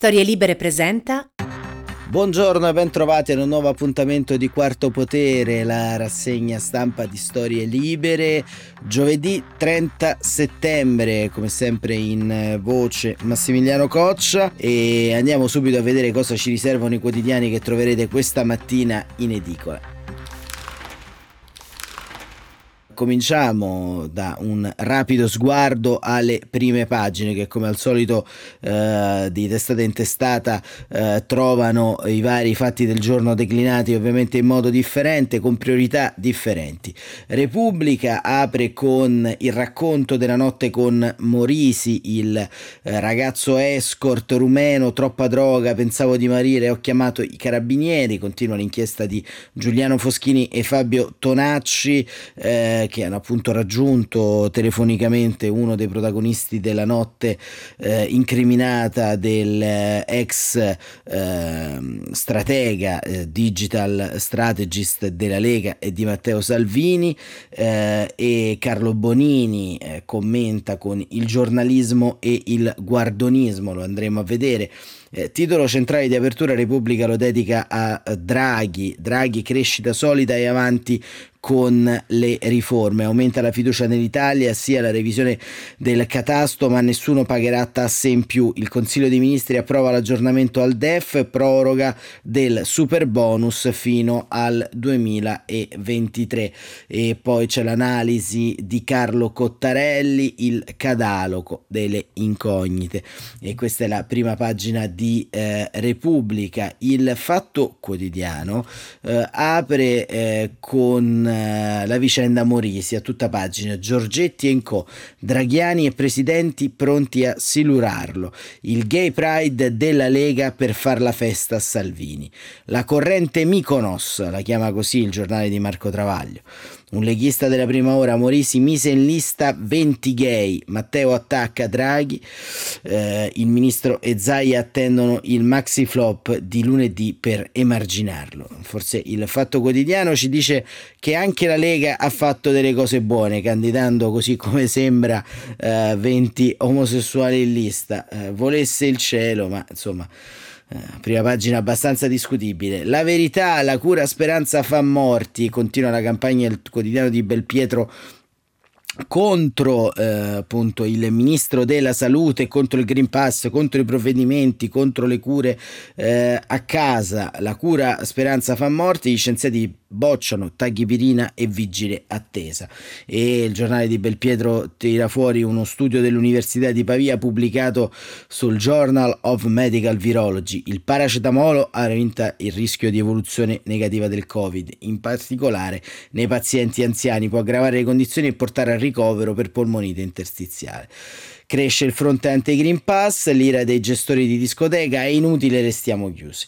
Storie Libere presenta Buongiorno e bentrovati ad un nuovo appuntamento di Quarto Potere, la rassegna stampa di Storie Libere, giovedì 30 settembre, come sempre in voce Massimiliano Coccia e andiamo subito a vedere cosa ci riservano i quotidiani che troverete questa mattina in edicola. Cominciamo da un rapido sguardo alle prime pagine che come al solito eh, di testata in testata eh, trovano i vari fatti del giorno declinati ovviamente in modo differente con priorità differenti. Repubblica apre con il racconto della notte con Morisi, il eh, ragazzo escort rumeno, troppa droga, pensavo di morire, ho chiamato i carabinieri, continua l'inchiesta di Giuliano Foschini e Fabio Tonacci eh, che hanno appunto raggiunto telefonicamente uno dei protagonisti della notte eh, incriminata del eh, ex eh, stratega eh, digital strategist della Lega e di Matteo Salvini eh, e Carlo Bonini eh, commenta con il giornalismo e il guardonismo, lo andremo a vedere. Eh, titolo centrale di apertura Repubblica lo dedica a Draghi, Draghi crescita solida e avanti con le riforme. Aumenta la fiducia nell'Italia, sia la revisione del catasto, ma nessuno pagherà tasse in più. Il Consiglio dei Ministri approva l'aggiornamento al DEF proroga del super bonus fino al 2023. E poi c'è l'analisi di Carlo Cottarelli, il cadalogo delle incognite. E questa è la prima pagina di eh, Repubblica. Il Fatto Quotidiano eh, apre eh, con eh, la vicenda Morisi a tutta pagina, Giorgetti e Co, Draghiani e presidenti pronti a silurarlo, il gay pride della Lega per far la festa a Salvini, la corrente Mykonos, la chiama così il giornale di Marco Travaglio. Un leghista della prima ora, Morisi, mise in lista 20 gay. Matteo attacca Draghi. Eh, il ministro e Zaia attendono il maxi flop di lunedì per emarginarlo. Forse il Fatto Quotidiano ci dice che anche la Lega ha fatto delle cose buone, candidando così come sembra eh, 20 omosessuali in lista. Eh, volesse il cielo, ma insomma. Eh, prima pagina abbastanza discutibile. La verità, la cura speranza fa morti, continua la campagna del quotidiano di Belpietro contro eh, appunto il ministro della salute, contro il Green Pass, contro i provvedimenti, contro le cure eh, a casa. La cura speranza fa morti, gli scienziati bocciano taghipirina e vigile attesa. E il giornale di Belpietro tira fuori uno studio dell'Università di Pavia pubblicato sul Journal of Medical Virology. Il paracetamolo aumenta il rischio di evoluzione negativa del Covid, in particolare nei pazienti anziani, può aggravare le condizioni e portare al ricovero per polmonite interstiziale. Cresce il fronte anti-Green Pass, l'ira dei gestori di discoteca, è inutile, restiamo chiusi.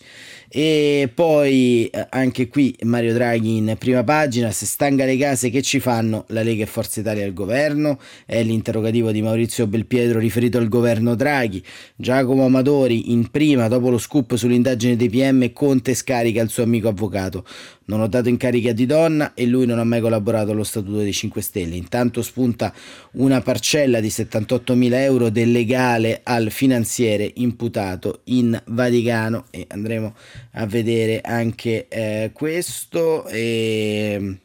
E poi eh, anche qui Mario Draghi in prima pagina, se stanga le case che ci fanno la Lega e Forza Italia al governo? È l'interrogativo di Maurizio Belpietro riferito al governo Draghi. Giacomo Amadori in prima dopo lo scoop sull'indagine dei PM Conte scarica il suo amico avvocato. Non ho dato incarica di donna e lui non ha mai collaborato allo statuto dei 5 Stelle. Intanto spunta una parcella di 78.000 euro del legale al finanziere imputato in Vaticano e andremo a vedere anche eh, questo. E...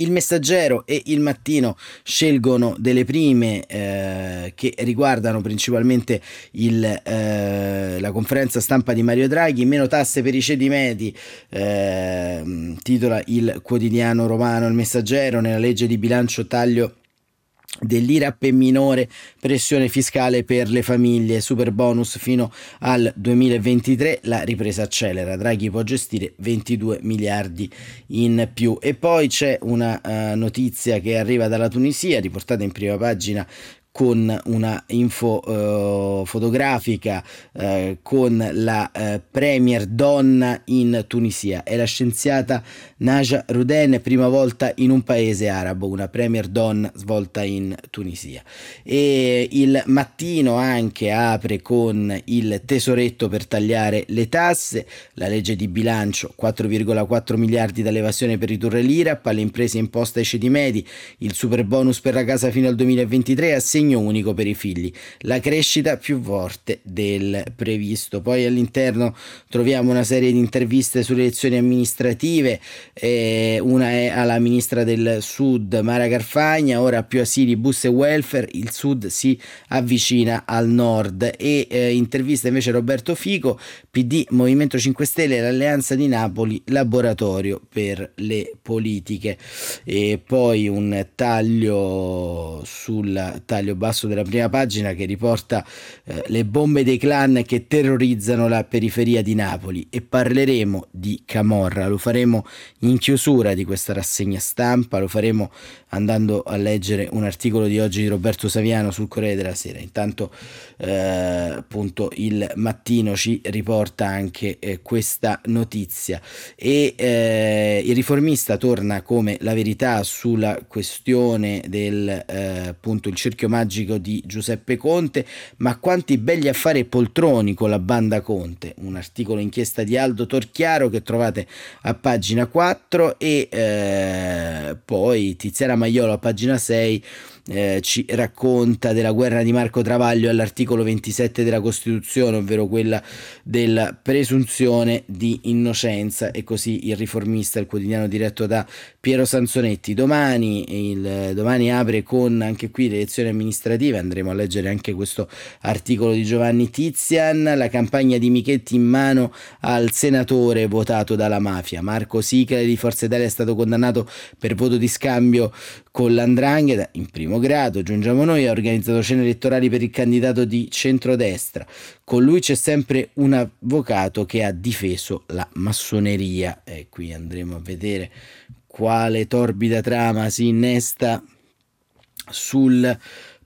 Il messaggero e il mattino scelgono delle prime eh, che riguardano principalmente il, eh, la conferenza stampa di Mario Draghi, meno tasse per i cedi medi, eh, titola il quotidiano romano. Il messaggero, nella legge di bilancio taglio dell'IRAP e minore pressione fiscale per le famiglie, super bonus fino al 2023, la ripresa accelera, Draghi può gestire 22 miliardi in più. E poi c'è una uh, notizia che arriva dalla Tunisia, riportata in prima pagina con una info uh, fotografica uh, con la uh, premier donna in Tunisia. È la scienziata Naja Ruden, prima volta in un paese arabo, una premier donna svolta in Tunisia. E il mattino anche apre con il tesoretto per tagliare le tasse, la legge di bilancio 4,4 miliardi dall'evasione per ridurre l'IRAP, alle imprese imposta ai ceti medi, il super bonus per la casa fino al 2023 assegna assegno unico per i figli, la crescita più forte del previsto. Poi all'interno troviamo una serie di interviste sulle elezioni amministrative, eh, una è alla ministra del Sud Mara Carfagna, ora più asili, bus e welfare, il Sud si avvicina al Nord e eh, intervista invece Roberto Fico, PD, Movimento 5 Stelle, l'Alleanza di Napoli, laboratorio per le politiche. E poi un taglio sul taglio basso della prima pagina che riporta eh, le bombe dei clan che terrorizzano la periferia di Napoli e parleremo di Camorra, lo faremo in chiusura di questa rassegna stampa, lo faremo andando a leggere un articolo di oggi di Roberto Saviano sul Corriere della Sera. Intanto eh, appunto il mattino ci riporta anche eh, questa notizia e eh, il riformista torna come la verità sulla questione del eh, appunto il cerchio di Giuseppe Conte, ma quanti belli affari poltroni con la banda Conte, un articolo inchiesta di Aldo Torchiaro che trovate a pagina 4 e eh, poi Tiziana Maiolo a pagina 6 eh, ci racconta della guerra di Marco Travaglio all'articolo 27 della Costituzione, ovvero quella della presunzione di innocenza e così il riformista, il quotidiano diretto da Piero Sansonetti. Domani, il, domani apre con anche qui le elezioni amministrative, andremo a leggere anche questo articolo di Giovanni Tizian, la campagna di Michetti in mano al senatore votato dalla mafia. Marco Sicale di Forza Italia è stato condannato per voto di scambio con l'Andrangheta in primo grado, giungiamo noi, ha organizzato cene elettorali per il candidato di centrodestra. Con lui c'è sempre un avvocato che ha difeso la massoneria e qui andremo a vedere quale torbida trama si innesta sul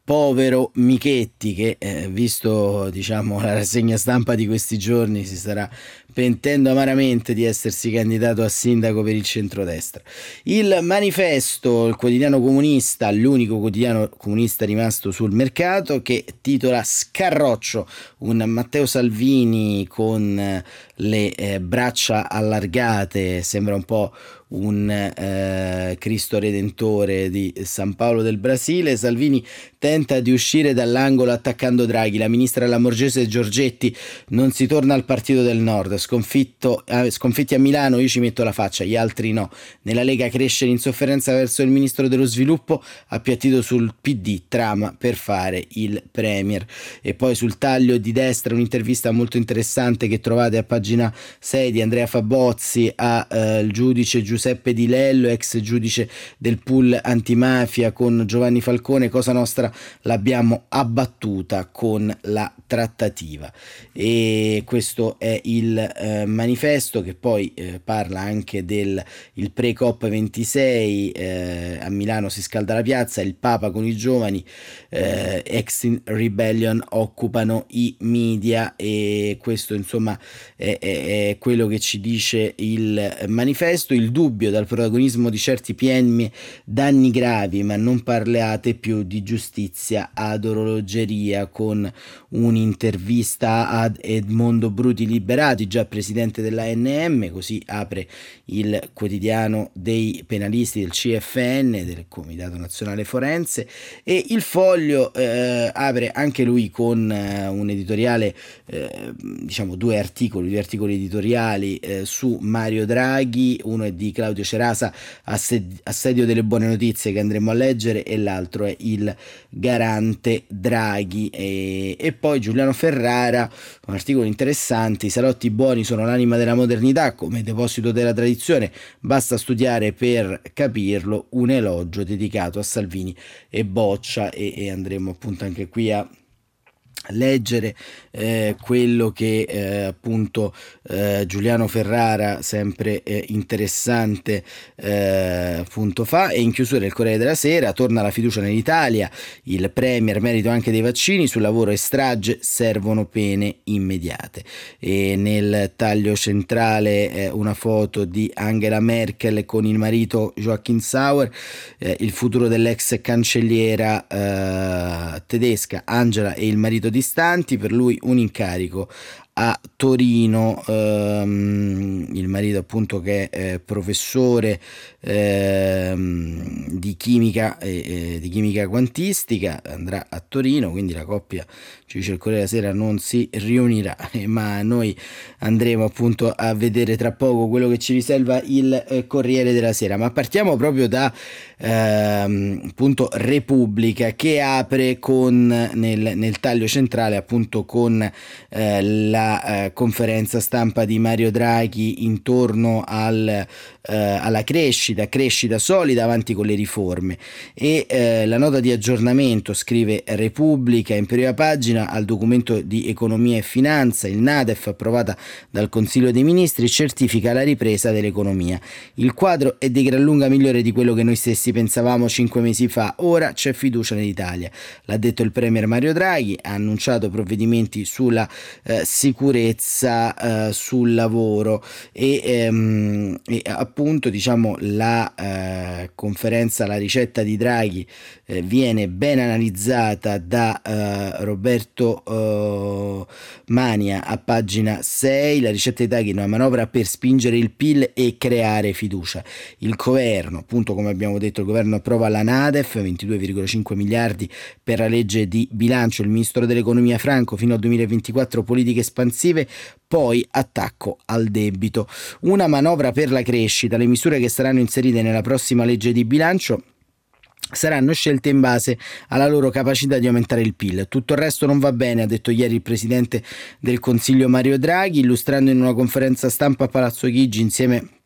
povero Michetti che eh, visto diciamo la rassegna stampa di questi giorni si starà pentendo amaramente di essersi candidato a sindaco per il centrodestra. Il manifesto, il quotidiano comunista, l'unico quotidiano comunista rimasto sul mercato, che titola Scarroccio, un Matteo Salvini con eh, le eh, braccia allargate, sembra un po' un eh, Cristo Redentore di San Paolo del Brasile. Salvini tenta di uscire dall'angolo attaccando Draghi. La ministra Lamorgese Giorgetti non si torna al partito del nord sconfitto, eh, sconfitti a Milano io ci metto la faccia, gli altri no. Nella Lega cresce l'insofferenza verso il ministro dello sviluppo, appiattito sul PD, trama per fare il premier. E poi sul taglio di destra un'intervista molto interessante che trovate a pagina 6 di Andrea Fabozzi al eh, giudice Giuseppe Di Lello, ex giudice del pool antimafia con Giovanni Falcone, Cosa Nostra l'abbiamo abbattuta con la trattativa. E questo è il eh, manifesto che poi eh, parla anche del pre-COP 26, eh, a Milano si scalda la piazza, il Papa con i giovani, eh, ex rebellion occupano i media e questo insomma è, è, è, quello che ci dice il manifesto, il dubbio dal protagonismo di certi PM danni gravi ma non parlate più di giustizia ad orologeria con un'intervista ad Edmondo Bruti Liberati, già presidente dell'ANM, così apre il quotidiano dei penalisti del CFN, del Comitato Nazionale Forense, e il foglio eh, apre anche lui con eh, un editoriale, eh, diciamo due articoli, due articoli editoriali eh, su Mario Draghi, uno è di Claudio Cerasa, Assedio delle buone notizie che andremo a leggere, e l'altro è il garante Draghi. E, e poi Giuliano Ferrara, un articolo interessante, i salotti buoni sono l'anima della modernità come deposito della tradizione, basta studiare per capirlo, un elogio dedicato a Salvini e Boccia e, e andremo appunto anche qui a leggere eh, quello che eh, appunto eh, Giuliano Ferrara sempre eh, interessante eh, appunto fa. E in chiusura il Corriere della Sera torna la fiducia nell'Italia il premier merito anche dei vaccini sul lavoro e strage servono pene immediate. E nel taglio centrale eh, una foto di Angela Merkel con il marito Joachim Sauer il futuro dell'ex cancelliera tedesca Angela e il marito distanti, per lui un incarico. A Torino, ehm, il marito appunto che è eh, professore ehm, di, chimica, eh, di chimica quantistica, andrà a Torino, quindi la coppia, ci dice il Corriere della Sera, non si riunirà, ma noi andremo appunto a vedere tra poco quello che ci riserva il eh, Corriere della Sera. Ma partiamo proprio da ehm, appunto Repubblica che apre con nel, nel taglio centrale appunto con eh, la eh, conferenza stampa di Mario Draghi intorno al, eh, alla crescita, crescita solida avanti con le riforme e eh, la nota di aggiornamento scrive Repubblica in prima pagina al documento di economia e finanza, il NADEF approvata dal Consiglio dei Ministri certifica la ripresa dell'economia. Il quadro è di gran lunga migliore di quello che noi stessi pensavamo cinque mesi fa, ora c'è fiducia nell'Italia. L'ha detto il Premier Mario Draghi, ha annunciato provvedimenti sulla eh, sicurezza eh, sul lavoro e, ehm, e, appunto diciamo la eh, conferenza, la ricetta di Draghi eh, viene ben analizzata da eh, Roberto eh, Mania a pagina 6, la ricetta di Draghi è una manovra per spingere il PIL e creare fiducia. Il governo, appunto come abbiamo detto, il governo approva la NADEF, 22,5 miliardi per la legge di bilancio, il ministro dell'economia Franco fino al 2024 politiche espansive, poi attacco al debito. Una manovra per la crescita, le misure che saranno inserite nella prossima legge di bilancio saranno scelte in base alla loro capacità di aumentare il PIL. Tutto il resto non va bene, ha detto ieri il presidente del Consiglio Mario Draghi, illustrando in una conferenza stampa a Palazzo Chigi insieme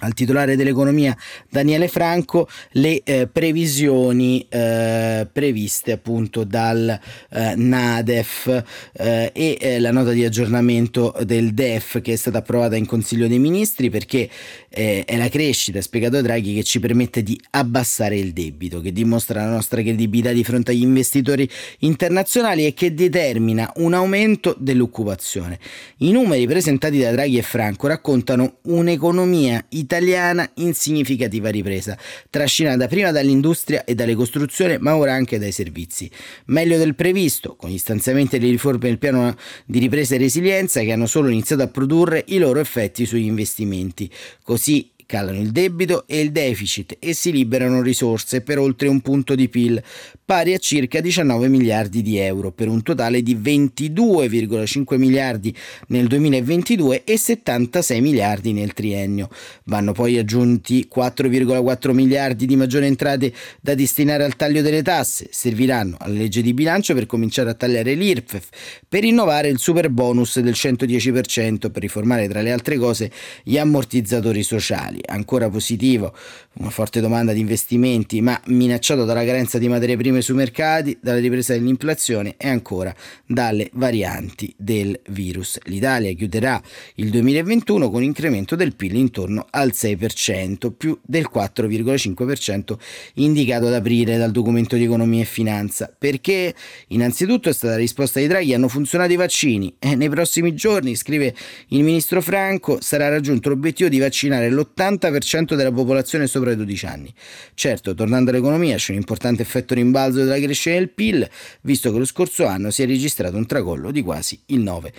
al titolare dell'economia Daniele Franco le eh, previsioni eh, previste appunto dal eh, NADEF eh, e eh, la nota di aggiornamento del DEF che è stata approvata in Consiglio dei Ministri perché eh, è la crescita, ha spiegato Draghi, che ci permette di abbassare il debito, che dimostra la nostra credibilità di fronte agli investitori internazionali e che determina un aumento dell'occupazione. I numeri presentati da Draghi e Franco raccontano un'economia italiana italiana in significativa ripresa, trascinata prima dall'industria e dalle costruzioni, ma ora anche dai servizi. Meglio del previsto, con gli stanziamenti e le riforme del piano di ripresa e resilienza che hanno solo iniziato a produrre i loro effetti sugli investimenti. Così calano il debito e il deficit e si liberano risorse per oltre un punto di PIL, pari a circa 19 miliardi di euro, per un totale di 22,5 miliardi nel 2022 e 76 miliardi nel triennio. Vanno poi aggiunti 4,4 miliardi di maggiori entrate da destinare al taglio delle tasse, serviranno alla legge di bilancio per cominciare a tagliare l'IRPEF, per innovare il super bonus del 110%, per riformare tra le altre cose gli ammortizzatori sociali ancora positivo, una forte domanda di investimenti, ma minacciato dalla carenza di materie prime sui mercati, dalla ripresa dell'inflazione e ancora dalle varianti del virus. L'Italia chiuderà il 2021 con un incremento del PIL intorno al 6%, più del 4,5% indicato ad aprile dal documento di economia e finanza. Perché? Innanzitutto è stata la risposta di Draghi, hanno funzionato i vaccini e nei prossimi giorni, scrive il ministro Franco, sarà raggiunto l'obiettivo di vaccinare l'80 40% della popolazione sopra i 12 anni. Certo, tornando all'economia, c'è un importante effetto rimbalzo della crescita del PIL, visto che lo scorso anno si è registrato un tracollo di quasi il 9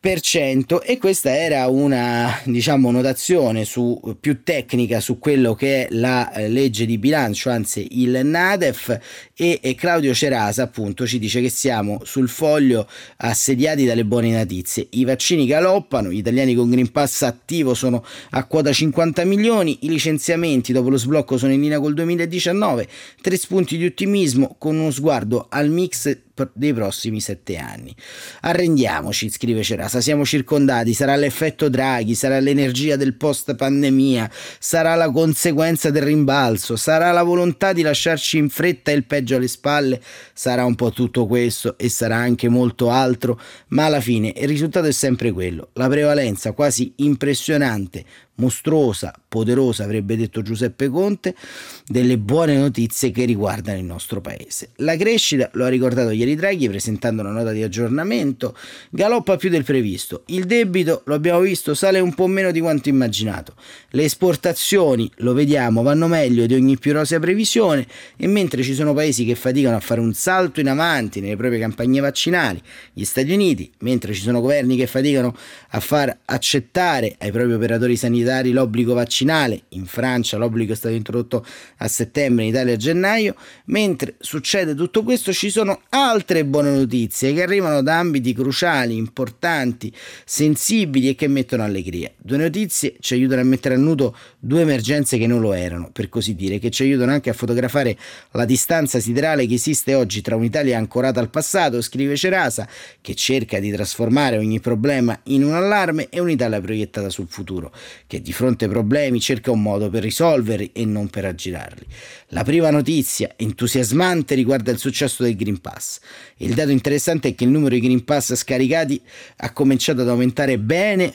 e questa era una diciamo notazione su, più tecnica su quello che è la eh, legge di bilancio anzi il NADEF e, e, Claudio Cerasa appunto ci dice che siamo sul foglio assediati dalle buone notizie. I vaccini galoppano gli italiani con Green Pass attivo sono a quota 50 milioni i licenziamenti dopo lo sblocco sono in linea col 2019 tre spunti di ottimismo con uno sguardo al mix dei prossimi sette anni. Arrendiamoci, scrive Cerasa, siamo circondati, sarà l'effetto Draghi, sarà l'energia del post pandemia, sarà la conseguenza del rimbalzo, sarà la volontà di lasciarci in fretta il peggio alle spalle, sarà un po' tutto questo e sarà anche molto altro, ma alla fine il risultato è sempre quello, la prevalenza quasi impressionante, mostruosa, poderosa, avrebbe detto Giuseppe Conte, delle buone notizie che riguardano il nostro paese. La crescita, lo ha ricordato ieri Ieri Draghi, presentando una nota di aggiornamento, galoppa più del previsto. Il debito, lo abbiamo visto, sale un po' meno di quanto immaginato. Le esportazioni, lo vediamo, vanno meglio di ogni più rosea previsione e mentre ci sono paesi che faticano a fare un salto in avanti nelle proprie campagne vaccinali, gli Stati Uniti, mentre ci sono governi che faticano a far accettare ai propri operatori sanitari l'obbligo vaccinale, in Francia l'obbligo è stato introdotto a settembre, in Italia a gennaio, mentre succede tutto questo ci sono altre buone notizie che arrivano da ambiti cruciali, importanti, sensibili e che mettono allegria. Due notizie ci aiutano a mettere a nudo due emergenze che non lo erano, per così dire, che ci aiutano anche a fotografare la distanza siderale che esiste oggi tra un'Italia ancorata al passato, scrive Cerasa, che cerca di trasformare ogni problema in un allarme, e un'Italia proiettata sul futuro, che di fronte ai problemi cerca un modo per risolverli e non per aggirarli. La prima notizia entusiasmante riguarda il successo del Green Pass. Il dato interessante è che il numero di Green Pass scaricati ha cominciato ad aumentare bene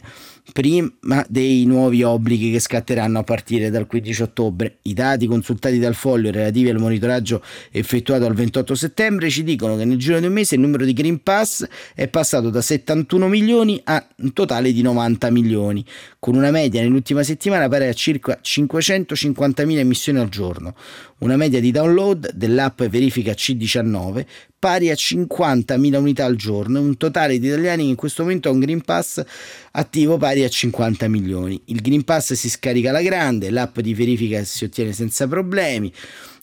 prima dei nuovi obblighi che scatteranno a partire dal 15 ottobre. I dati consultati dal foglio relativi al monitoraggio effettuato al 28 settembre ci dicono che nel giro di un mese il numero di Green Pass è passato da 71 milioni a un totale di 90 milioni, con una media nell'ultima settimana pari a circa 550.000 emissioni al giorno, una media di download dell'app verifica C19 pari a 50.000 unità al giorno, un totale di italiani che in questo momento ha un Green Pass attivo pari a 50 milioni. Il Green Pass si scarica alla grande, l'app di verifica si ottiene senza problemi.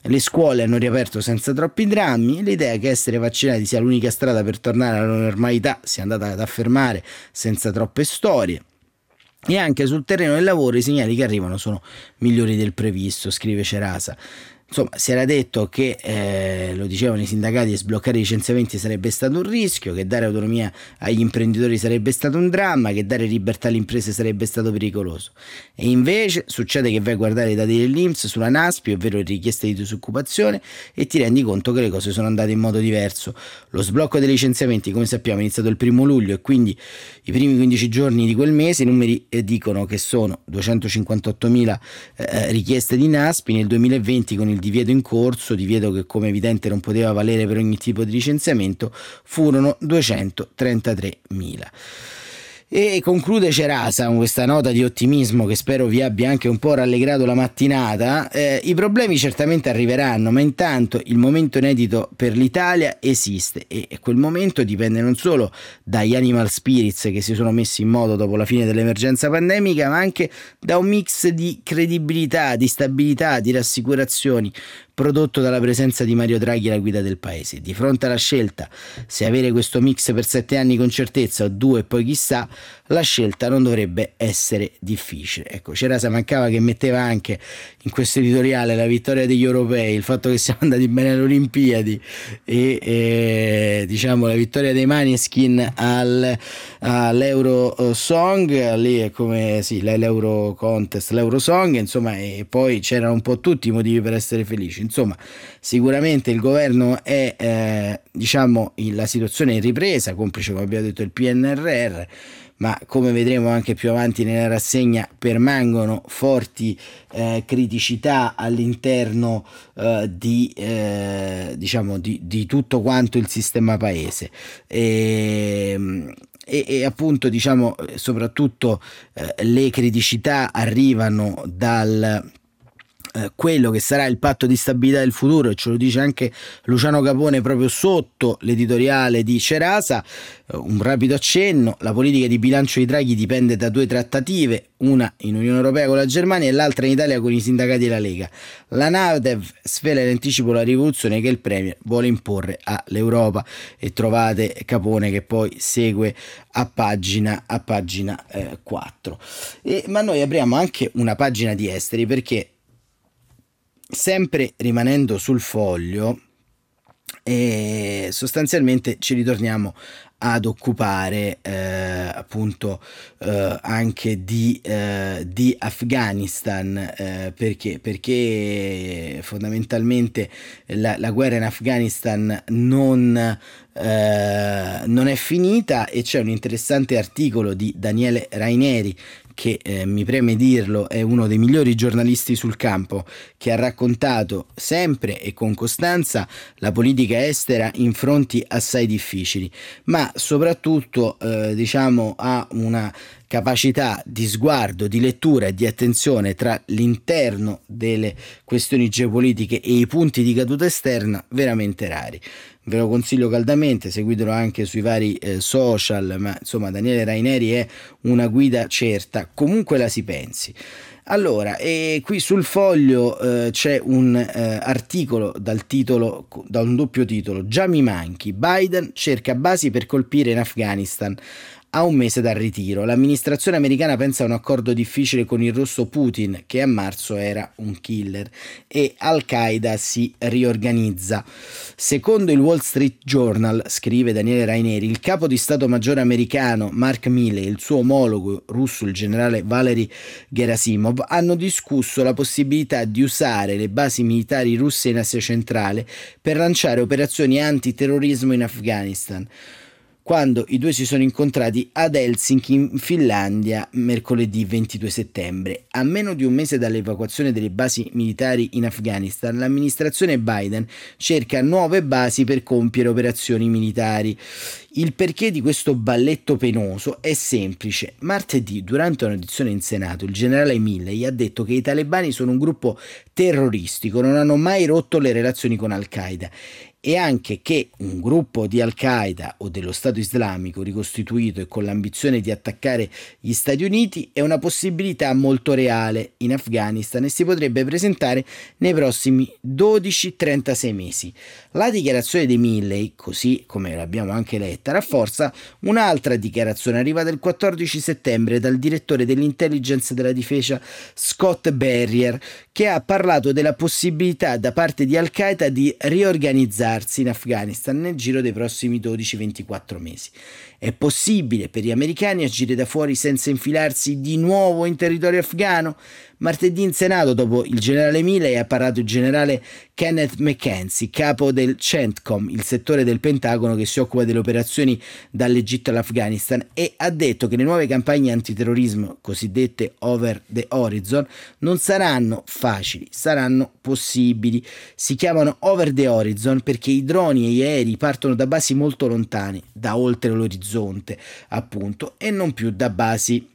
Le scuole hanno riaperto senza troppi drammi l'idea che essere vaccinati sia l'unica strada per tornare alla normalità si è andata ad affermare senza troppe storie. E anche sul terreno del lavoro i segnali che arrivano sono migliori del previsto, scrive Cerasa. Insomma, si era detto che, eh, lo dicevano i sindacati, sbloccare i licenziamenti sarebbe stato un rischio, che dare autonomia agli imprenditori sarebbe stato un dramma, che dare libertà alle imprese sarebbe stato pericoloso. E invece succede che vai a guardare i dati dell'Inps sulla NASPI, ovvero le richieste di disoccupazione, e ti rendi conto che le cose sono andate in modo diverso. Lo sblocco dei licenziamenti, come sappiamo, è iniziato il primo luglio e quindi i primi 15 giorni di quel mese i numeri eh, dicono che sono 258.000 eh, richieste di NASPI nel 2020 con il divieto in corso, divieto che come evidente non poteva valere per ogni tipo di licenziamento, furono 233.000. E conclude Cerasa con questa nota di ottimismo che spero vi abbia anche un po' rallegrato la mattinata. Eh, I problemi certamente arriveranno, ma intanto il momento inedito per l'Italia esiste e quel momento dipende non solo dagli animal spirits che si sono messi in moto dopo la fine dell'emergenza pandemica, ma anche da un mix di credibilità, di stabilità, di rassicurazioni prodotto dalla presenza di Mario Draghi alla guida del paese. Di fronte alla scelta se avere questo mix per sette anni con certezza o due e poi chissà, la scelta non dovrebbe essere difficile. Ecco, Cerasa mancava che metteva anche in questo editoriale la vittoria degli europei, il fatto che siamo andati bene alle Olimpiadi e, e diciamo la vittoria dei Maneskin al, all'Euro Song, lì è come sì, l'Euro Contest, l'Euro Song, insomma, e poi c'erano un po' tutti i motivi per essere felici. Insomma, sicuramente il governo è eh, diciamo la situazione è ripresa, complice come abbiamo detto il PNRR ma come vedremo anche più avanti nella rassegna permangono forti eh, criticità all'interno eh, di, eh, diciamo di, di, tutto quanto il sistema paese. E, ehm, e, e, appunto diciamo soprattutto eh, le criticità arrivano dal eh, quello che sarà il patto di stabilità del futuro, e ce lo dice anche Luciano Capone proprio sotto l'editoriale di Cerasa, eh, un rapido accenno, la politica di bilancio di Draghi dipende da due trattative, una in Unione Europea con la Germania e l'altra in Italia con i sindacati della Lega. La NADEV svela in anticipo la rivoluzione che il Premier vuole imporre all'Europa e trovate Capone che poi segue a pagina, a pagina eh, 4. E, ma noi apriamo anche una pagina di esteri perché sempre rimanendo sul foglio, e sostanzialmente ci ritorniamo ad occupare eh, appunto eh, anche di, eh, di Afghanistan eh, perché? perché fondamentalmente la, la, guerra in Afghanistan non, eh, non è finita e c'è un interessante articolo di Daniele Raineri che eh, mi preme dirlo è uno dei migliori giornalisti sul campo, che ha raccontato sempre e con costanza la politica estera in fronti assai difficili, ma soprattutto eh, diciamo ha una capacità di sguardo, di lettura e di attenzione tra l'interno delle questioni geopolitiche e i punti di caduta esterna veramente rari. Ve lo consiglio caldamente, seguitelo anche sui vari eh, social, ma insomma Daniele Raineri è una guida certa, comunque la si pensi. Allora, e qui sul foglio eh, c'è un eh, articolo dal titolo, da un doppio titolo, Già mi manchi, Biden cerca basi per colpire in Afghanistan a un mese dal ritiro. L'amministrazione americana pensa a un accordo difficile con il russo Putin, che a marzo era un killer, e Al-Qaeda si riorganizza. Secondo il Wall Street Journal, scrive Daniele Raineri, il capo di Stato Maggiore americano Mark Milley e il suo omologo russo, il generale Valery Gerasimov, hanno discusso la possibilità di usare le basi militari russe in Asia centrale per lanciare operazioni antiterrorismo in Afghanistan quando i due si sono incontrati ad Helsinki in Finlandia mercoledì 22 settembre. A meno di un mese dall'evacuazione delle basi militari in Afghanistan, l'amministrazione Biden cerca nuove basi per compiere operazioni militari. Il perché di questo balletto penoso è semplice. Martedì, durante un'audizione in Senato, il generale Milley ha detto che i talebani sono un gruppo terroristico, non hanno mai rotto le relazioni con Al-Qaeda e anche che un gruppo di Al-Qaeda o dello Stato islamico ricostituito e con l'ambizione di attaccare gli Stati Uniti è una possibilità molto reale in Afghanistan e si potrebbe presentare nei prossimi 12-36 mesi. La dichiarazione di Milley, così come l'abbiamo anche letta, rafforza un'altra dichiarazione arrivata il 14 settembre dal direttore dell'intelligence della difesa Scott Barrier, che ha parlato della possibilità da parte di Al-Qaeda di riorganizzare insediarsi in Afghanistan nel giro dei prossimi 12-24 mesi. È possibile per gli americani agire da fuori senza infilarsi di nuovo in territorio afghano? Martedì in Senato, dopo il generale Milley, ha parlato il generale Kenneth McKenzie, capo del CENTCOM, il settore del Pentagono che si occupa delle operazioni dall'Egitto all'Afghanistan, e ha detto che le nuove campagne antiterrorismo, cosiddette over the horizon, non saranno facili, saranno possibili. Si chiamano over the horizon perché i droni e gli aerei partono da basi molto lontane, da oltre l'orizzonte, appunto, e non più da basi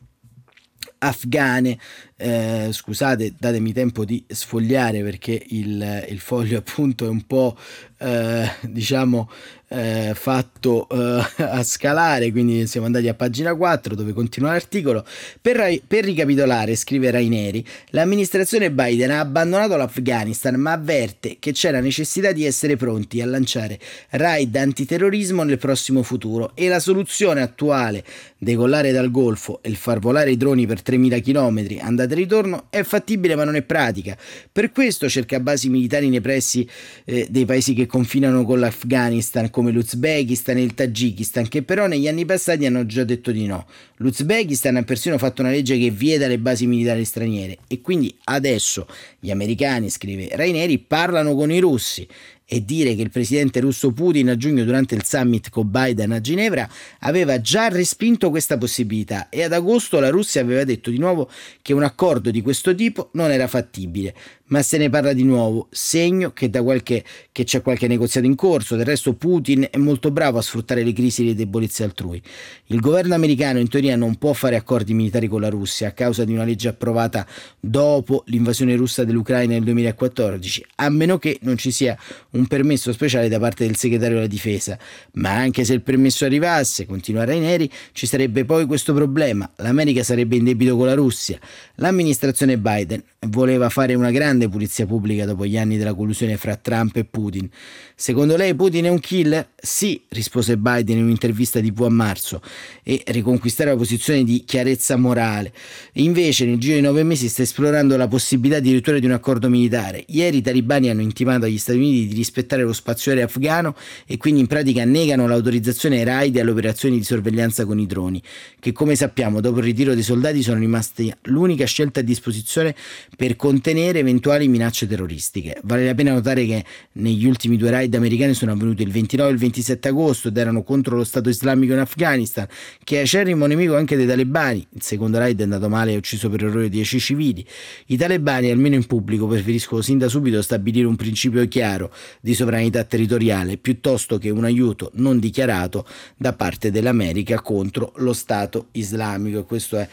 afghane. Eh, scusate, datemi tempo di sfogliare perché il, il foglio appunto è un po' eh, diciamo eh, fatto eh, a scalare, quindi siamo andati a pagina 4 dove continua l'articolo. Per, per ricapitolare, scrive Raineri, l'amministrazione Biden ha abbandonato l'Afghanistan ma avverte che c'è la necessità di essere pronti a lanciare raid antiterrorismo nel prossimo futuro e la soluzione attuale, decollare dal Golfo e far volare i droni per 3.000 km andata e ritorno, è fattibile ma non è pratica. Per questo cerca basi militari nei pressi eh, dei paesi che confinano con l'Afghanistan come l'Uzbekistan e il Tagikistan, che però negli anni passati hanno già detto di no. L'Uzbekistan ha persino fatto una legge che vieta le basi militari straniere. E quindi adesso gli americani, scrive Raineri, parlano con i russi. E dire che il presidente russo Putin a giugno durante il summit con Biden a Ginevra aveva già respinto questa possibilità. E ad agosto la Russia aveva detto di nuovo che un accordo di questo tipo non era fattibile ma se ne parla di nuovo, segno che, qualche, che c'è qualche negoziato in corso. Del resto Putin è molto bravo a sfruttare le crisi e le debolezze altrui. Il governo americano in teoria non può fare accordi militari con la Russia a causa di una legge approvata dopo l'invasione russa dell'Ucraina nel 2014, a meno che non ci sia un permesso speciale da parte del segretario della difesa. Ma anche se il permesso arrivasse, continua Raineri, ci sarebbe poi questo problema. L'America sarebbe in debito con la Russia. L'amministrazione Biden voleva fare una grande grande pulizia pubblica dopo gli anni della collusione fra Trump e Putin. Secondo lei Putin è un killer? Sì, rispose Biden in un'intervista TV a marzo, e riconquistare la posizione di chiarezza morale. Invece, nel giro di nove mesi sta esplorando la possibilità addirittura di un accordo militare. Ieri i talibani hanno intimato agli Stati Uniti di rispettare lo spazio aereo afghano e quindi in pratica negano l'autorizzazione ai raid e alle operazioni di sorveglianza con i droni, che come sappiamo dopo il ritiro dei soldati sono rimasti l'unica scelta a disposizione per contenere eventuali minacce terroristiche. Vale la pena notare che negli ultimi due raid americani sono avvenuti il 29 e il 27 agosto ed erano contro lo Stato islamico in Afghanistan, che è acerrimo nemico anche dei talebani. Il secondo raid è andato male e ha ucciso per errore 10 civili. I talebani, almeno in pubblico, preferiscono sin da subito stabilire un principio chiaro di sovranità territoriale piuttosto che un aiuto non dichiarato da parte dell'America contro lo Stato islamico. E questo è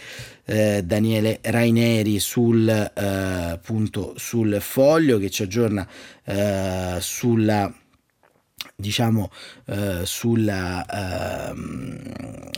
eh, Daniele Raineri sul, eh, appunto, sul foglio che ci aggiorna eh, sulla diciamo eh, sulla, eh,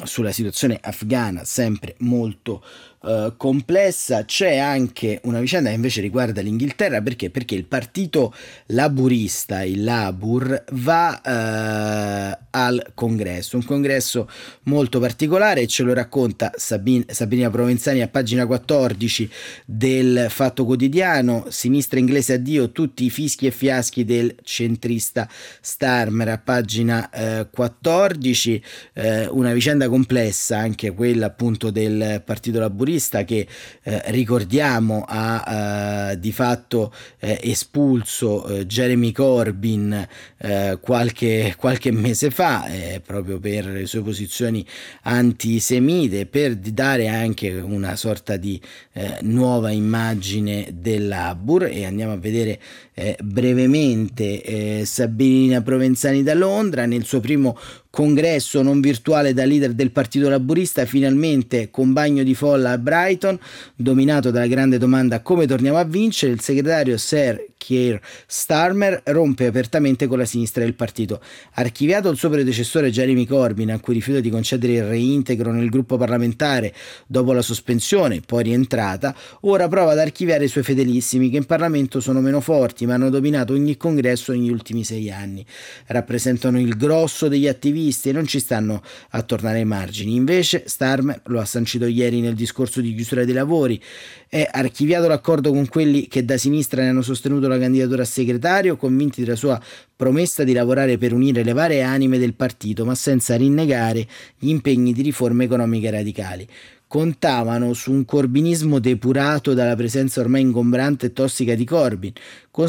sulla situazione afghana sempre molto eh, complessa. C'è anche una vicenda che invece riguarda l'Inghilterra perché? Perché il partito laburista, il Labour, va eh, al congresso, un congresso molto particolare, ce lo racconta Sabin, Sabina Provenzani a pagina 14 del Fatto Quotidiano, sinistra inglese addio, tutti i fischi e fiaschi del centrista Starmer a pagina eh, 14, eh, una vicenda complessa anche quella appunto del partito laburista terrorista che eh, ricordiamo ha eh, di fatto eh, espulso eh, Jeremy Corbyn eh, qualche, qualche, mese fa eh, proprio per le sue posizioni antisemite per dare anche una sorta di nuova immagine dell'Abur e andiamo a vedere brevemente Sabina Provenzani da Londra nel suo primo congresso non virtuale da leader del Partito Laburista, finalmente con bagno di folla a Brighton, dominato dalla grande domanda come torniamo a vincere, il segretario Sir Keir Starmer rompe apertamente con la sinistra del partito. Archiviato il suo predecessore Jeremy Corbyn, a cui rifiuta di concedere il reintegro nel gruppo parlamentare dopo la sospensione, poi rientrata, ora prova ad archiviare i suoi fedelissimi che in Parlamento sono meno forti ma hanno dominato ogni congresso negli ultimi sei anni. Rappresentano il grosso degli attivisti e non ci stanno a tornare ai margini. Invece Starmer lo ha sancito ieri nel discorso di chiusura dei lavori, è archiviato l'accordo con quelli che da sinistra ne hanno sostenuto la la candidatura a segretario, convinti della sua promessa di lavorare per unire le varie anime del partito, ma senza rinnegare gli impegni di riforme economiche radicali contavano su un corbinismo depurato dalla presenza ormai ingombrante e tossica di Corbyn. Con,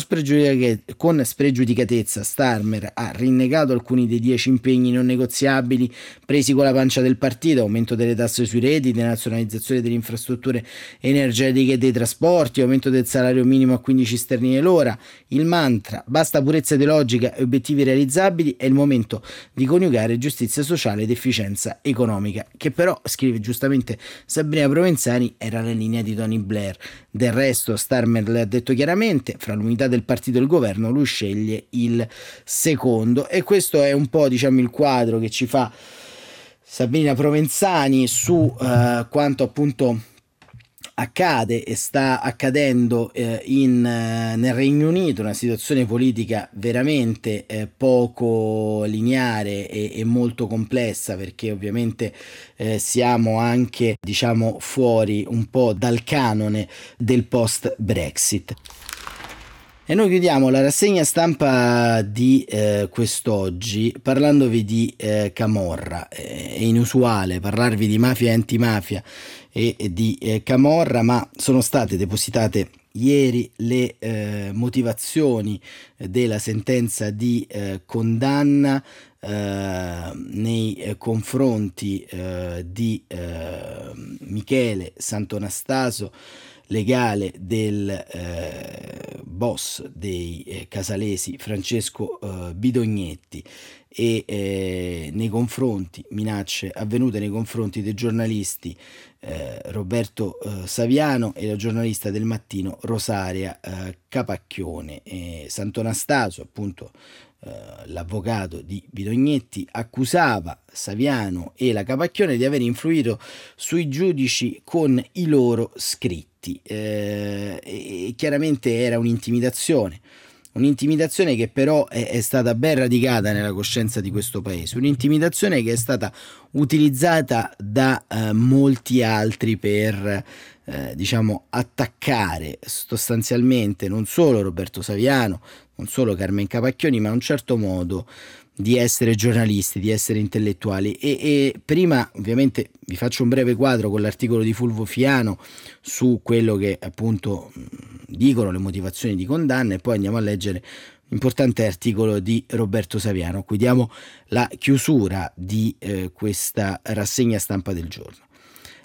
con spregiudicatezza Starmer ha rinnegato alcuni dei dieci impegni non negoziabili presi con la pancia del partito, aumento delle tasse sui redditi, denazionalizzazione delle infrastrutture energetiche e dei trasporti, aumento del salario minimo a 15 sterline l'ora. Il mantra basta purezza ideologica e obiettivi realizzabili è il momento di coniugare giustizia sociale ed efficienza economica, che però, scrive giustamente Sabrina Provenzani era la linea di Tony Blair. Del resto, Starmer le ha detto chiaramente, fra l'unità del partito il governo lui sceglie il secondo e questo è un po' diciamo il quadro che ci fa Sabrina Provenzani su uh, quanto appunto accade e sta accadendo eh, in, eh, nel Regno Unito, una situazione politica veramente eh, poco lineare e, e, molto complessa perché ovviamente eh, siamo anche diciamo fuori un po' dal canone del post Brexit. E noi chiudiamo la rassegna stampa di eh, quest'oggi parlandovi di eh, Camorra. È inusuale parlarvi di mafia e antimafia e, di eh, Camorra, ma sono state depositate ieri le eh, motivazioni della sentenza di eh, condanna eh, nei confronti di Michele Santonastaso legale del eh, boss dei eh, casalesi Francesco eh, Bidognetti e eh, nei confronti, minacce avvenute nei confronti dei giornalisti eh, Roberto Saviano e la giornalista del mattino Rosaria Capacchione. Sant'Anastaso, appunto l'avvocato di Bidognetti accusava Saviano e la Capacchione di aver influito sui giudici con i loro scritti eh, e chiaramente era un'intimidazione un'intimidazione che però è, è, stata ben radicata nella coscienza di questo paese, un'intimidazione che è stata utilizzata da eh, molti altri per eh, diciamo attaccare sostanzialmente non solo Roberto Saviano, non solo Carmen Capacchioni, ma in un certo modo di essere giornalisti, di essere intellettuali e, e, prima ovviamente vi faccio un breve quadro con l'articolo di Fulvo Fiano su quello che appunto dicono le motivazioni di condanna e poi andiamo a leggere importante articolo di Roberto Saviano, qui diamo la chiusura di eh, questa rassegna stampa del giorno.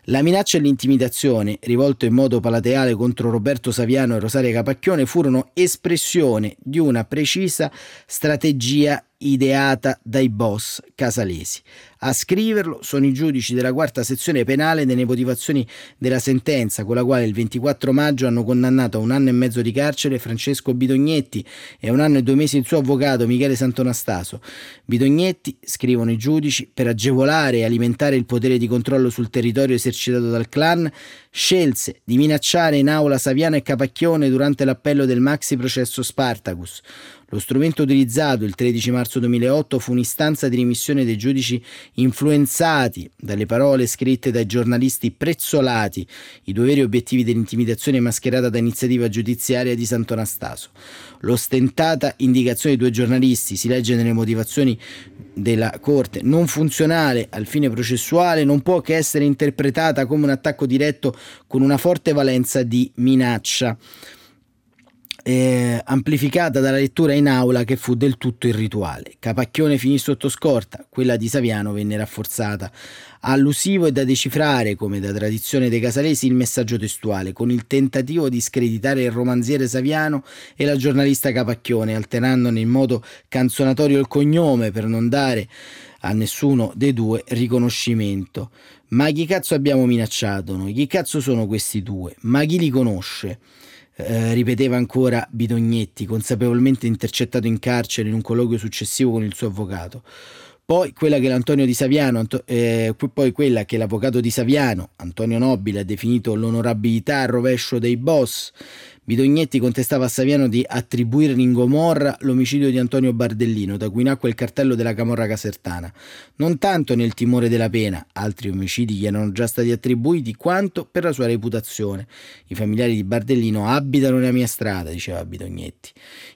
La minaccia e l'intimidazione rivolte in modo palateale contro Roberto Saviano e Rosaria Capacchione furono espressione di una precisa strategia ideata dai boss casalesi. A scriverlo sono i giudici della quarta sezione penale nelle motivazioni della sentenza con la quale il 24 maggio hanno condannato a un anno e mezzo di carcere Francesco Bidognetti e a un anno e due mesi il suo avvocato Michele Santonastaso. Bidognetti, scrivono i giudici, per agevolare e alimentare il potere di controllo sul territorio esercitato dal clan, scelse di minacciare in aula Saviano e Capacchione durante l'appello del maxi processo Spartacus. Lo strumento utilizzato il 13 marzo 2008 fu un'istanza di rimissione dei giudici influenzati dalle parole scritte dai giornalisti prezzolati, i due veri obiettivi dell'intimidazione mascherata da iniziativa giudiziaria di Sant'Anastaso. L'ostentata indicazione dei due giornalisti, si legge nelle motivazioni della Corte, non funzionale al fine processuale, non può che essere interpretata come un attacco diretto con una forte valenza di minaccia eh, amplificata dalla lettura in aula che fu del tutto irrituale. Capacchione finì sotto scorta, quella di Saviano venne rafforzata. Allusivo e da decifrare, come da tradizione dei casalesi, il messaggio testuale, con il tentativo di screditare il romanziere Saviano e la giornalista Capacchione, alternandone in modo canzonatorio il cognome per non dare a nessuno dei due riconoscimento. Ma chi cazzo abbiamo minacciato noi? Chi cazzo sono questi due? Ma chi li conosce? Eh, ripeteva ancora Bidognetti, consapevolmente intercettato in carcere in un colloquio successivo con il suo avvocato. Poi quella Saviano, eh, poi quella che l'avvocato di Saviano, Antonio Nobile, ha definito l'onorabilità al rovescio dei boss, Bidognetti contestava a Saviano di attribuire in Gomorra l'omicidio di Antonio Bardellino, da cui nacque il cartello della Camorra Casertana. Non tanto nel timore della pena, altri omicidi gli erano già stati attribuiti, quanto per la sua reputazione. I familiari di Bardellino abitano nella mia strada, diceva Bidognetti.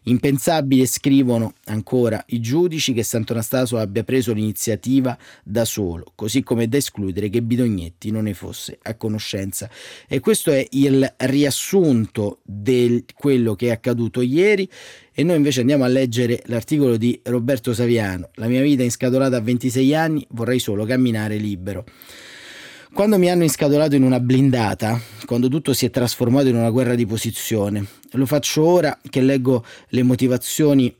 Impensabile, scrivono ancora i giudici, che Sant'Anastaso abbia preso l'iniziativa da solo, così come da escludere che Bidognetti non ne fosse a conoscenza. E questo è il riassunto di quello che è accaduto ieri e noi invece andiamo a leggere l'articolo di Roberto Saviano. La mia vita è inscatolata a 26 anni, vorrei solo camminare libero. Quando mi hanno inscatolato in una blindata, quando tutto si è trasformato in una guerra di posizione, lo faccio ora che leggo le motivazioni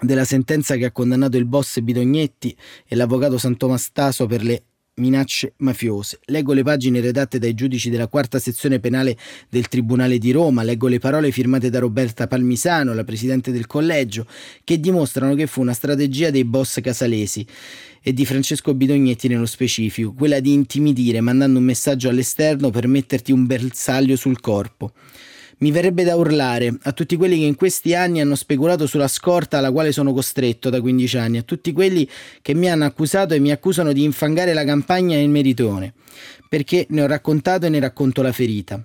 della sentenza che ha condannato il boss Bidognetti e l'avvocato Santomastaso per le minacce mafiose. Leggo le pagine redatte dai giudici della quarta sezione penale del Tribunale di Roma, leggo le parole firmate da Roberta Palmisano, la presidente del collegio, che dimostrano che fu una strategia dei boss casalesi e di Francesco Bidognetti nello specifico, quella di intimidire mandando un messaggio all'esterno per metterti un bersaglio sul corpo. Mi verrebbe da urlare a tutti quelli che in questi anni hanno speculato sulla scorta alla quale sono costretto da 15 anni, a tutti quelli che mi hanno accusato e mi accusano di infangare la campagna e il meritone, perché ne ho raccontato e ne racconto la ferita.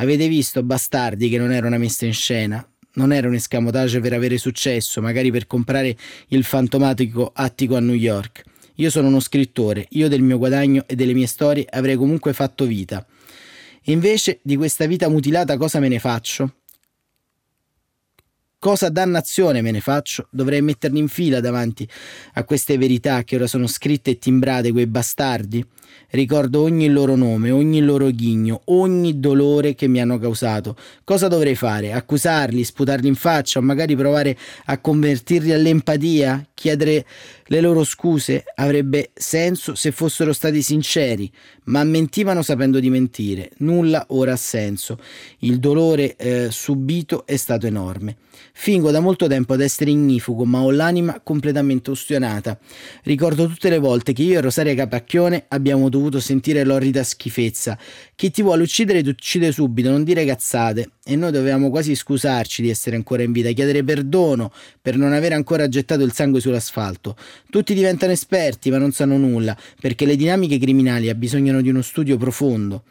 Avete visto, bastardi, che non era una messa in scena? Non era un escamotage per avere successo, magari per comprare il fantomatico attico a New York. Io sono uno scrittore, io del mio guadagno e delle mie storie avrei comunque fatto vita. Invece di questa vita mutilata cosa me ne faccio? Cosa dannazione me ne faccio? Dovrei mettermi in fila davanti a queste verità che ora sono scritte e timbrate, quei bastardi. Ricordo ogni loro nome, ogni loro ghigno, ogni dolore che mi hanno causato. Cosa dovrei fare? Accusarli, sputarli in faccia o magari provare a convertirli all'empatia? Chiedere le loro scuse? Avrebbe senso se fossero stati sinceri, ma mentivano sapendo di mentire. Nulla ora ha senso. Il dolore eh, subito è stato enorme. Fingo da molto tempo ad essere ignifugo, ma ho l'anima completamente ustionata. Ricordo tutte le volte che io e Rosaria Capacchione abbiamo dovuto sentire l'orrida schifezza. Chi ti vuole uccidere ti uccide subito, non dire cazzate. E noi dovevamo quasi scusarci di essere ancora in vita, chiedere perdono per non aver ancora gettato il sangue sull'asfalto. Tutti diventano esperti, ma non sanno nulla, perché le dinamiche criminali abbisognano di uno studio profondo.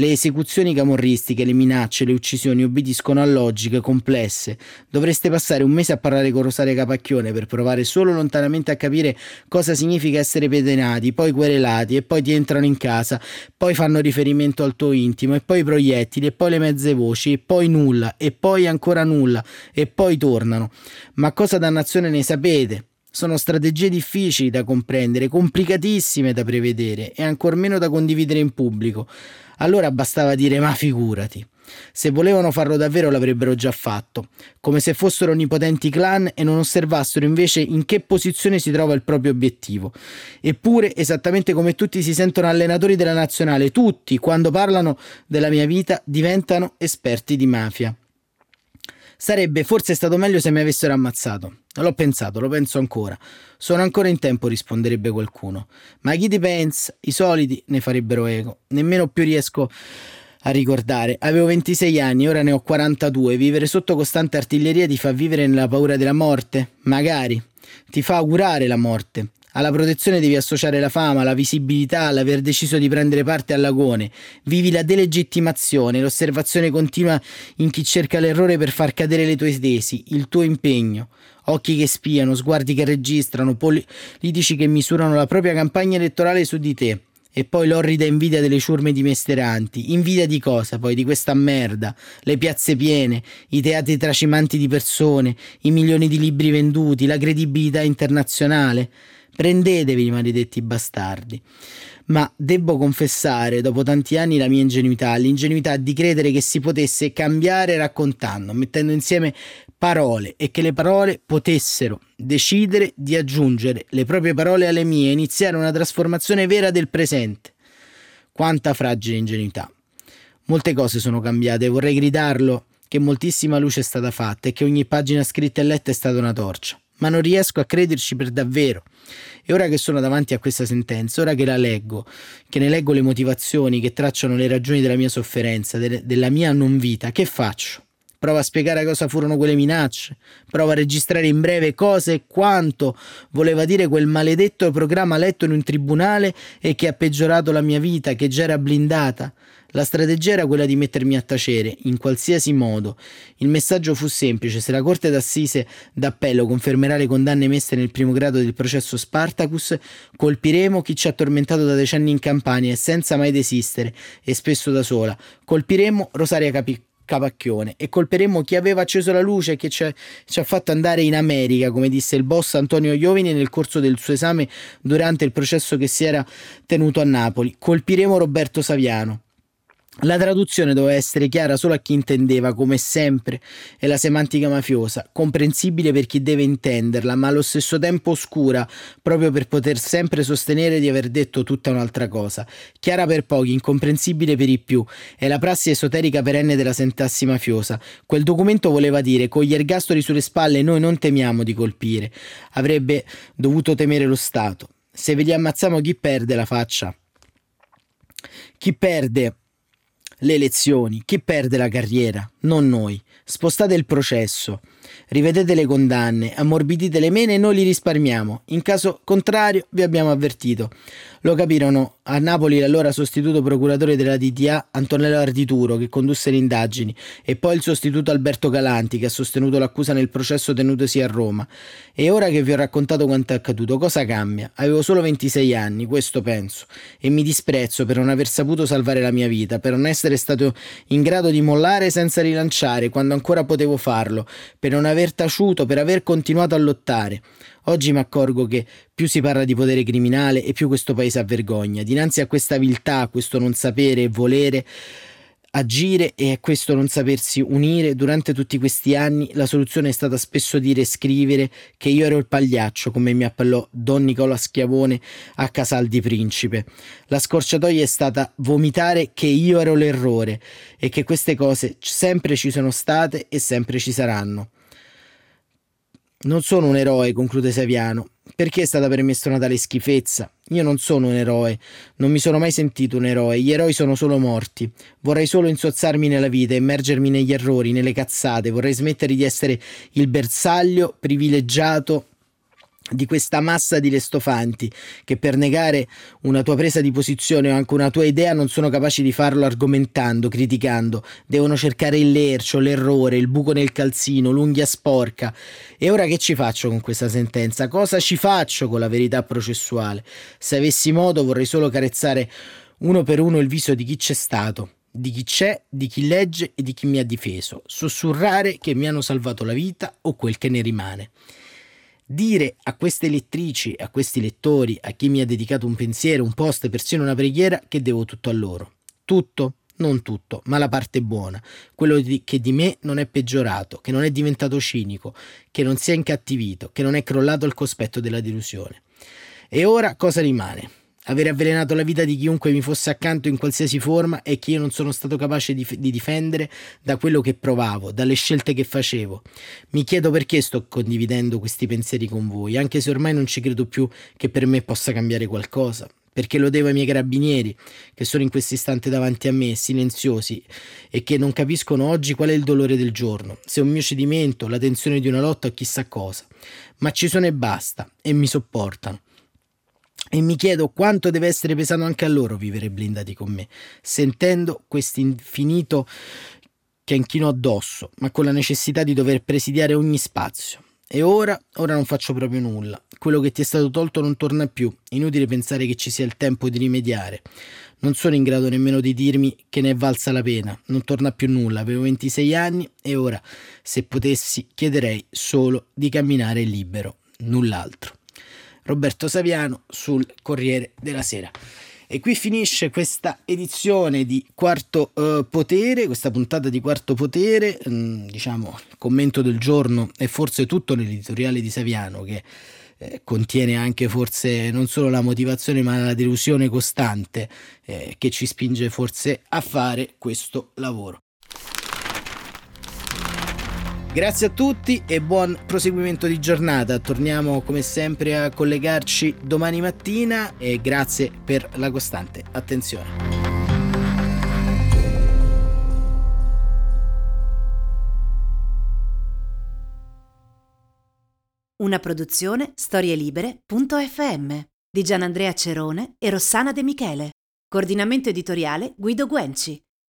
Le esecuzioni camorristiche, le minacce, le uccisioni obbediscono a logiche complesse. Dovreste passare un mese a parlare con Rosaria Capacchione per provare solo lontanamente a capire cosa significa essere pedenati, poi querelati e poi ti entrano in casa, poi fanno riferimento al tuo intimo e poi i proiettili e poi le mezze voci e poi nulla e poi ancora nulla e poi tornano. Ma cosa dannazione ne sapete? Sono strategie difficili da comprendere, complicatissime da prevedere e ancor meno da condividere in pubblico. Allora bastava dire ma figurati. Se volevano farlo davvero l'avrebbero già fatto, come se fossero onnipotenti clan e non osservassero invece in che posizione si trova il proprio obiettivo. Eppure, esattamente come tutti si sentono allenatori della nazionale, tutti, quando parlano della mia vita, diventano esperti di mafia. Sarebbe forse stato meglio se mi avessero ammazzato. L'ho pensato, lo penso ancora. Sono ancora in tempo, risponderebbe qualcuno. Ma chi ti pensa? I soliti ne farebbero eco. Nemmeno più riesco a ricordare. Avevo 26 anni, ora ne ho 42. Vivere sotto costante artiglieria ti fa vivere nella paura della morte? Magari. Ti fa augurare la morte. Alla protezione devi associare la fama, la visibilità, l'aver deciso di prendere parte all'agone. Vivi la delegittimazione, l'osservazione continua in chi cerca l'errore per far cadere le tue tesi, il tuo impegno. Occhi che spiano, sguardi che registrano, politici che misurano la propria campagna elettorale su di te. E poi l'orrida invidia delle ciurme dimesteranti. Invidia di cosa poi? Di questa merda. Le piazze piene, i teatri tracimanti di persone, i milioni di libri venduti, la credibilità internazionale. Prendetevi, maledetti bastardi. Ma debbo confessare, dopo tanti anni, la mia ingenuità, l'ingenuità di credere che si potesse cambiare raccontando, mettendo insieme parole e che le parole potessero decidere di aggiungere le proprie parole alle mie e iniziare una trasformazione vera del presente. Quanta fragile ingenuità. Molte cose sono cambiate, vorrei gridarlo che moltissima luce è stata fatta e che ogni pagina scritta e letta è stata una torcia ma non riesco a crederci per davvero. E ora che sono davanti a questa sentenza, ora che la leggo, che ne leggo le motivazioni che tracciano le ragioni della mia sofferenza, de- della mia non vita, che faccio? Provo a spiegare cosa furono quelle minacce, provo a registrare in breve cosa e quanto voleva dire quel maledetto programma letto in un tribunale e che ha peggiorato la mia vita, che già era blindata. La strategia era quella di mettermi a tacere, in qualsiasi modo. Il messaggio fu semplice: se la Corte d'Assise d'Appello confermerà le condanne emesse nel primo grado del processo Spartacus, colpiremo chi ci ha tormentato da decenni in Campania e senza mai desistere, e spesso da sola. Colpiremo Rosaria Capi- Capacchione e colperemo chi aveva acceso la luce e che ci ha, ci ha, fatto andare in America, come disse il boss Antonio Iovini nel corso del suo esame durante il processo che si era tenuto a Napoli. Colpiremo Roberto Saviano. La traduzione doveva essere chiara solo a chi intendeva, come sempre, è la semantica mafiosa, comprensibile per chi deve intenderla, ma allo stesso tempo oscura, proprio per poter sempre sostenere di aver detto tutta un'altra cosa. Chiara per pochi, incomprensibile per i più. È la prassi esoterica perenne della sentassi mafiosa. Quel documento voleva dire, con gli ergastoli sulle spalle noi non temiamo di colpire. Avrebbe dovuto temere lo Stato. Se ve li ammazziamo chi perde la faccia? Chi perde le elezioni, chi perde la carriera, non noi. Spostate il processo, rivedete le condanne, ammorbidite le mene e noi li risparmiamo. In caso contrario vi abbiamo avvertito. Lo capirono a Napoli l'allora sostituto procuratore della DTA Antonello Ardituro che condusse le indagini e poi il sostituto Alberto Galanti che ha sostenuto l'accusa nel processo tenutosi a Roma. E ora che vi ho raccontato quanto è accaduto, cosa cambia? Avevo solo 26 anni, questo penso, e mi disprezzo per non aver saputo salvare la mia vita, per non essere stato in grado di mollare senza rilanciare quando ancora potevo farlo, per non aver taciuto, per aver continuato a lottare. Oggi mi accorgo che più si parla di potere criminale e più questo paese ha vergogna. Dinanzi a questa viltà, a questo non sapere e volere agire e a questo non sapersi unire durante tutti questi anni, la soluzione è stata spesso dire e scrivere che io ero il pagliaccio, come mi appellò Don Nicola Schiavone a Casal di Principe. La scorciatoia è stata vomitare che io ero l'errore e che queste cose sempre ci sono state e sempre ci saranno. Non sono un eroe, conclude Saviano. Perché è stata per me una tale schifezza? Io non sono un eroe, non mi sono mai sentito un eroe, gli eroi sono solo morti. Vorrei solo insozzarmi nella vita, immergermi negli errori, nelle cazzate, vorrei smettere di essere il bersaglio privilegiato di questa massa di lestofanti che per negare una tua presa di posizione o anche una tua idea non sono capaci di farlo argomentando, criticando, devono cercare il lercio, l'errore, il buco nel calzino, l'unghia sporca. E ora che ci faccio con questa sentenza? Cosa ci faccio con la verità processuale? Se avessi modo vorrei solo carezzare uno per uno il viso di chi c'è stato, di chi c'è, di chi legge e di chi mi ha difeso, sussurrare che mi hanno salvato la vita o quel che ne rimane dire a queste lettrici, a questi lettori, a chi mi ha dedicato un pensiero, un post, persino una preghiera, che devo tutto a loro. Tutto? Non tutto, ma la parte buona, quello di, che di me non è peggiorato, che non è diventato cinico, che non si è incattivito, che non è crollato al cospetto della delusione. E ora cosa rimane? Aver avvelenato la vita di chiunque mi fosse accanto in qualsiasi forma e che io non sono stato capace di, di, difendere da quello che provavo, dalle scelte che facevo. Mi chiedo perché sto condividendo questi pensieri con voi, anche se ormai non ci credo più che per me possa cambiare qualcosa. Perché lo devo ai miei carabinieri, che sono in questo istante davanti a me, silenziosi, e che non capiscono oggi qual è il dolore del giorno, se un mio cedimento, la tensione di una lotta o chissà cosa. Ma ci sono e basta, e mi sopportano e mi chiedo quanto deve essere pesato anche a loro vivere blindati con me, sentendo questo infinito che inchino addosso, ma con la necessità di dover presidiare ogni spazio. E ora, ora non faccio proprio nulla. Quello che ti è stato tolto non torna più. Inutile pensare che ci sia il tempo di rimediare. Non sono in grado nemmeno di dirmi che ne è valsa la pena. Non torna più nulla. Avevo 26 anni e ora, se potessi, chiederei solo di camminare libero, null'altro. Roberto Saviano sul Corriere della Sera. E qui finisce questa edizione di Quarto eh, Potere, questa puntata di Quarto Potere, mm, diciamo, il commento del giorno è forse tutto nell'editoriale di Saviano che eh, contiene anche forse non solo la motivazione ma la delusione costante eh, che ci spinge forse a fare questo lavoro. Grazie a tutti e buon proseguimento di giornata. Torniamo come sempre a collegarci domani mattina e grazie per la costante attenzione. Una produzione storielibere.fm di Gianandrea Cerone e Rossana De Michele. Coordinamento editoriale Guido Guenci.